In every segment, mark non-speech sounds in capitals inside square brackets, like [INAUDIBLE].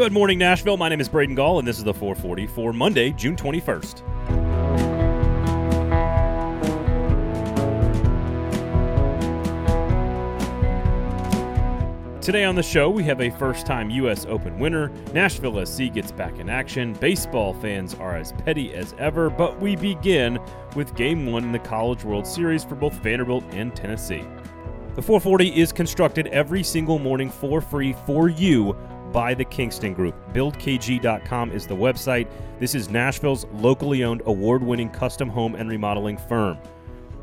Good morning, Nashville. My name is Braden Gall, and this is the 440 for Monday, June 21st. Today on the show, we have a first time U.S. Open winner. Nashville SC gets back in action. Baseball fans are as petty as ever, but we begin with Game 1 in the College World Series for both Vanderbilt and Tennessee. The 440 is constructed every single morning for free for you by the Kingston Group. BuildKG.com is the website. This is Nashville's locally owned award winning custom home and remodeling firm.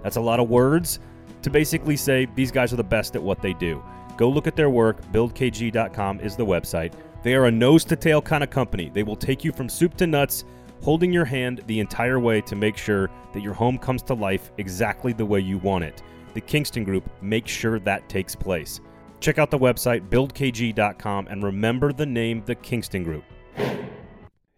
That's a lot of words to basically say these guys are the best at what they do. Go look at their work. BuildKG.com is the website. They are a nose to tail kind of company. They will take you from soup to nuts, holding your hand the entire way to make sure that your home comes to life exactly the way you want it. The Kingston Group makes sure that takes place. Check out the website, buildkg.com, and remember the name The Kingston Group.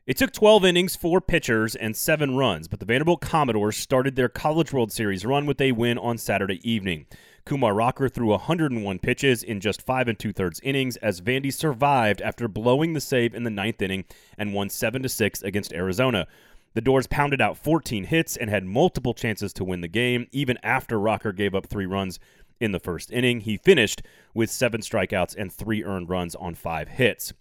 It took 12 innings, four pitchers, and seven runs, but the Vanderbilt Commodores started their College World Series run with a win on Saturday evening. Kumar Rocker threw 101 pitches in just five and two thirds innings as Vandy survived after blowing the save in the ninth inning and won 7 to 6 against Arizona. The Dores pounded out 14 hits and had multiple chances to win the game, even after Rocker gave up three runs in the first inning. He finished with seven strikeouts and three earned runs on five hits.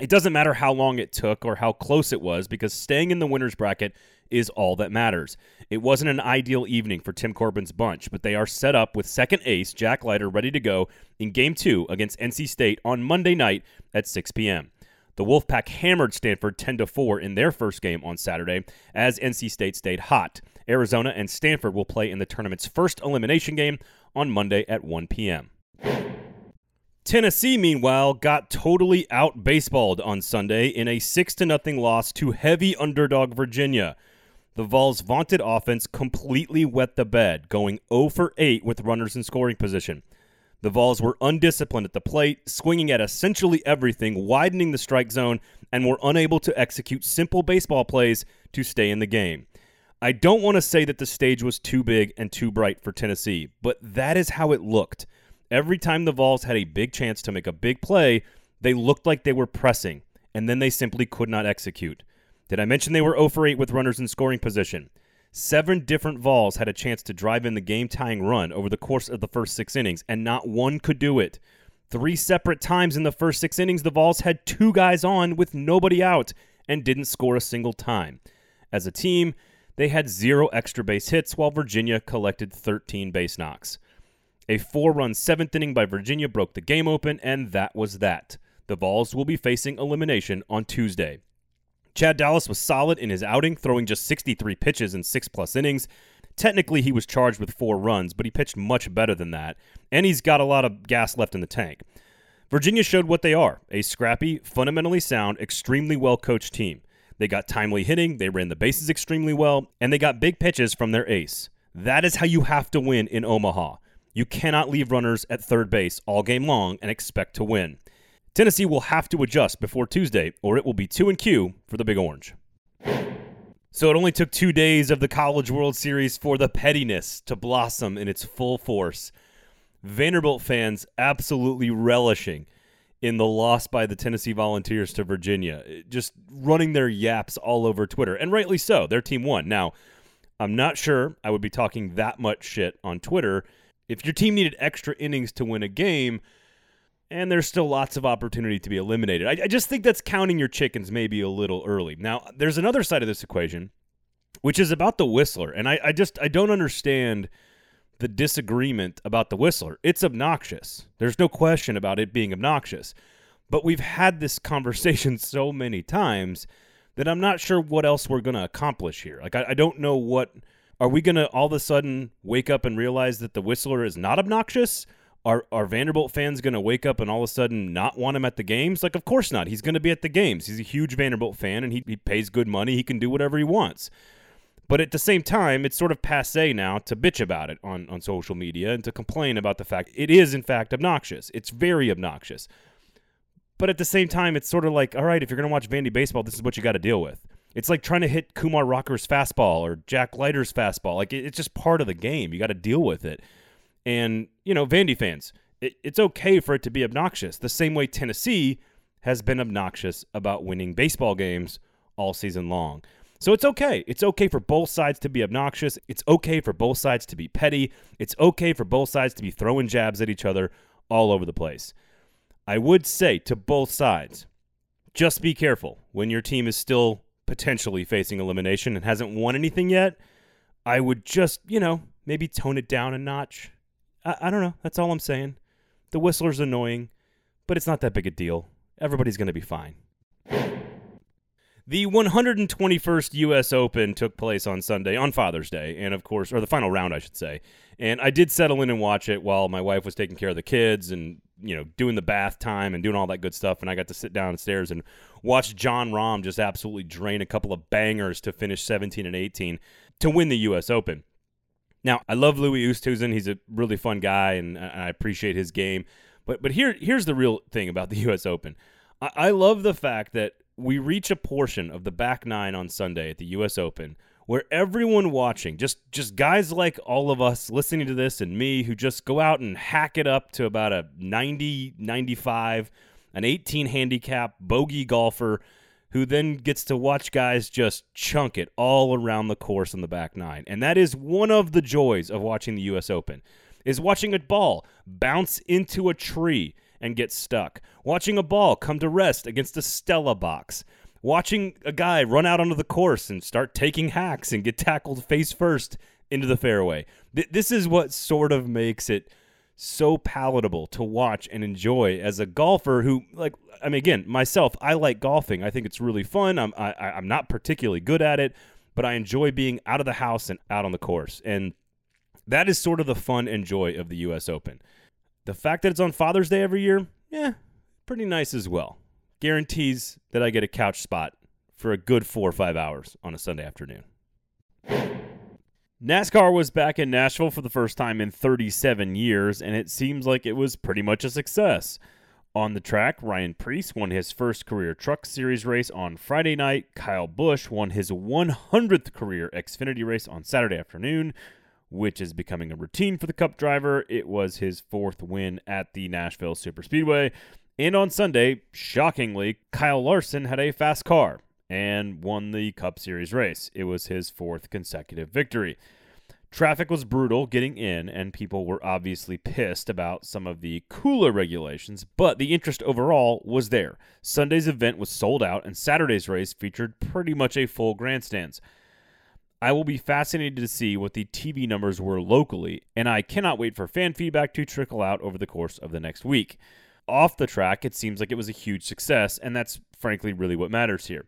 It doesn't matter how long it took or how close it was because staying in the winner's bracket is all that matters. It wasn't an ideal evening for Tim Corbin's bunch, but they are set up with second ace Jack Leiter ready to go in game two against NC State on Monday night at 6 p.m. The Wolfpack hammered Stanford 10 to 4 in their first game on Saturday as NC State stayed hot. Arizona and Stanford will play in the tournament's first elimination game on Monday at 1 p.m. Tennessee, meanwhile, got totally out baseballed on Sunday in a 6 0 loss to heavy underdog Virginia. The Vols' vaunted offense completely wet the bed, going 0 for 8 with runners in scoring position. The Vols were undisciplined at the plate, swinging at essentially everything, widening the strike zone, and were unable to execute simple baseball plays to stay in the game. I don't want to say that the stage was too big and too bright for Tennessee, but that is how it looked. Every time the Vols had a big chance to make a big play, they looked like they were pressing, and then they simply could not execute. Did I mention they were 0 for 8 with runners in scoring position? Seven different Vols had a chance to drive in the game tying run over the course of the first six innings, and not one could do it. Three separate times in the first six innings, the Vols had two guys on with nobody out and didn't score a single time. As a team, they had zero extra base hits while Virginia collected 13 base knocks. A four run seventh inning by Virginia broke the game open, and that was that. The Vols will be facing elimination on Tuesday. Chad Dallas was solid in his outing, throwing just 63 pitches in six plus innings. Technically, he was charged with four runs, but he pitched much better than that, and he's got a lot of gas left in the tank. Virginia showed what they are a scrappy, fundamentally sound, extremely well coached team. They got timely hitting, they ran the bases extremely well, and they got big pitches from their ace. That is how you have to win in Omaha. You cannot leave runners at third base all game long and expect to win. Tennessee will have to adjust before Tuesday, or it will be 2 and Q for the Big Orange. So it only took two days of the College World Series for the pettiness to blossom in its full force. Vanderbilt fans absolutely relishing in the loss by the Tennessee Volunteers to Virginia, just running their yaps all over Twitter, and rightly so. Their team won. Now, I'm not sure I would be talking that much shit on Twitter if your team needed extra innings to win a game and there's still lots of opportunity to be eliminated. I, I, just think that's counting your chickens maybe a little early. Now, there's another side of this equation, which is about the Whistler, and I, I just I don't understand the disagreement about the Whistler. It's obnoxious. There's no question about it being obnoxious. But we've had this [LAUGHS] conversation so many times that I'm not sure what else we're going to accomplish here. Like, I, I don't know what are we going to all of a sudden wake up and realize that the Whistler is not obnoxious? Are, are Vanderbilt fans going to wake up and all of a sudden not want him at the games? Like, of course not. He's going to be at the games. He's a huge Vanderbilt fan and he, he pays good money. He can do whatever he wants. But at the same time, it's sort of passe now to bitch about it on, on social media and to complain about the fact it is, in fact, obnoxious. It's very obnoxious. But at the same time, it's sort of like, all right, if you're going to watch Vandy baseball, this is what you got to deal with. It's like trying to hit Kumar Rocker's fastball or Jack Leiter's fastball. Like it's just part of the game. You got to deal with it. And you know, Vandy fans, it, it's okay for it to be obnoxious. The same way Tennessee has been obnoxious about winning baseball games all season long. So it's okay. It's okay for both sides to be obnoxious. It's okay for both sides to be petty. It's okay for both sides to be throwing jabs at each other all over the place. I would say to both sides, just be careful when your team is still potentially facing elimination and hasn't won anything yet. I would just, you know, maybe tone it down a notch. I, I don't know. That's all I'm saying. The whistler's annoying, but it's not that big a deal. Everybody's going to be fine. The 121st U.S. Open took place on Sunday, on Father's Day, and of course, or the final round, I should say. And I did settle in and watch it while my wife was taking care of the kids and, you know, doing the bath time and doing all that good stuff. And I got to sit downstairs and watch Jon Rahm just absolutely drain a couple of bangers to finish 17 and 18 to win the U.S. Open. Now, I love Louis Oosthuizen. He's a really fun guy, and I appreciate his game. But but here here's the real thing about the [LAUGHS] U.S. Open. I, I love the fact that we reach a portion of the back nine on Sunday at the U.S. Open where everyone watching, just just guys like all of us listening to this and me who just go out and hack it up to about a 90, 95, an 18 handicap bogey golfer who then gets to watch guys just chunk it all around the course on the back nine. And that is one of the joys of watching the US Open is watching a ball bounce into a tree and get stuck, watching a ball come to rest against a Stella box, watching a guy run out onto the course and start taking hacks and get tackled face first into the fairway. Th- this is what sort of makes it so palatable to watch and enjoy as a golfer who like I mean again myself I like golfing. I think it's really fun. I'm I, I'm not particularly good at it but I enjoy being out of the house and out on the course. And that is sort of the fun and joy of the US Open the fact that it's on Father's Day every year yeah pretty nice as well guarantees that I get a couch spot for a good four or five hours on a Sunday afternoon. NASCAR was back in Nashville for the first time in 37 years, and it seems like it was pretty much a success. On the track, Ryan Preece won his first career Truck Series race on Friday night. Kyle Busch won his 100th career Xfinity race on Saturday afternoon, which is becoming a routine for the Cup driver. It was his fourth win at the Nashville Superspeedway. And on Sunday, shockingly, Kyle Larson had a fast car and won the Cup Series race. It was his fourth consecutive victory. Traffic was brutal getting in, and people were obviously pissed about some of the cooler regulations, but the interest overall was there. Sunday's event was sold out, and Saturday's race featured pretty much a full grandstands. I will be fascinated to see what the TV numbers were locally, and I cannot wait for fan feedback to trickle out over the course of the next week. Off the track, it seems like it was a huge success, and that's frankly really what matters here.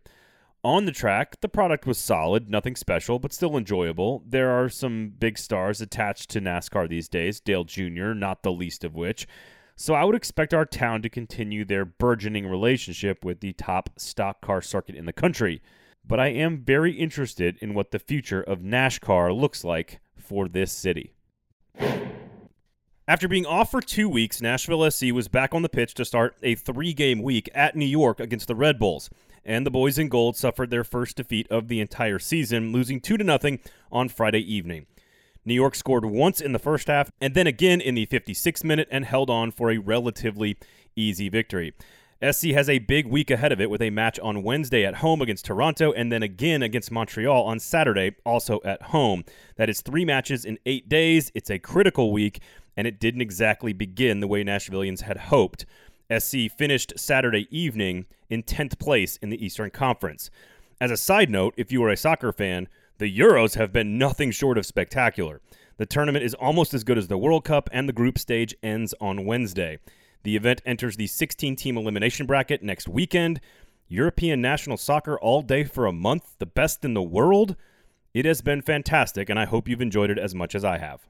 On the track, the product was solid, nothing special, but still enjoyable. There are some big stars attached to NASCAR these days, Dale Jr., not the least of which. So I would expect our town to continue their burgeoning relationship with the top stock car circuit in the country. But I am very interested in what the future of NASCAR looks like for this city. After being off for two weeks, Nashville SC was back on the pitch to start a three game week at New York against the Red Bulls. And the boys in gold suffered their first defeat of the entire season, losing 2 0 on Friday evening. New York scored once in the first half and then again in the 56th minute and held on for a relatively easy victory. SC has a big week ahead of it with a match on Wednesday at home against Toronto and then again against Montreal on Saturday, also at home. That is three matches in eight days. It's a critical week, and it didn't exactly begin the way Nashvillians had hoped. SC finished Saturday evening in 10th place in the Eastern Conference. As a side note, if you are a soccer fan, the Euros have been nothing short of spectacular. The tournament is almost as good as the World Cup, and the group stage ends on Wednesday. The event enters the 16 team elimination bracket next weekend. European national soccer all day for a month, the best in the world. It has been fantastic, and I hope you've enjoyed it as much as I have.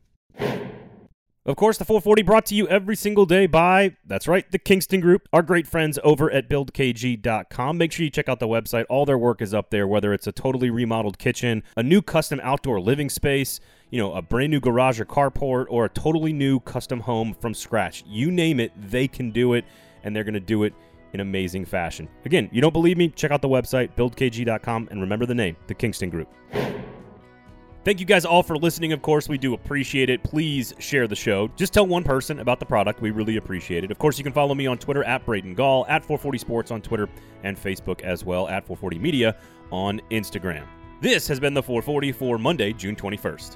Of course, the 440 brought to you every single day by, that's right, the Kingston Group, our great friends over at buildkg.com. Make sure you check out the website. All their work is up there, whether it's a totally remodeled kitchen, a new custom outdoor living space, you know, a brand new garage or carport, or a totally new custom home from scratch. You name it, they can do it, and they're going to do it in amazing fashion. Again, you don't believe me? Check out the website, buildkg.com, and remember the name, the Kingston Group. Thank you guys all for listening. Of course, we do appreciate it. Please share the show. Just tell one person about the product. We really appreciate it. Of course, you can follow me on Twitter at Braden Gall, at 440 Sports on Twitter and Facebook as well, at 440 Media on Instagram. This has been the 440 for Monday, June 21st.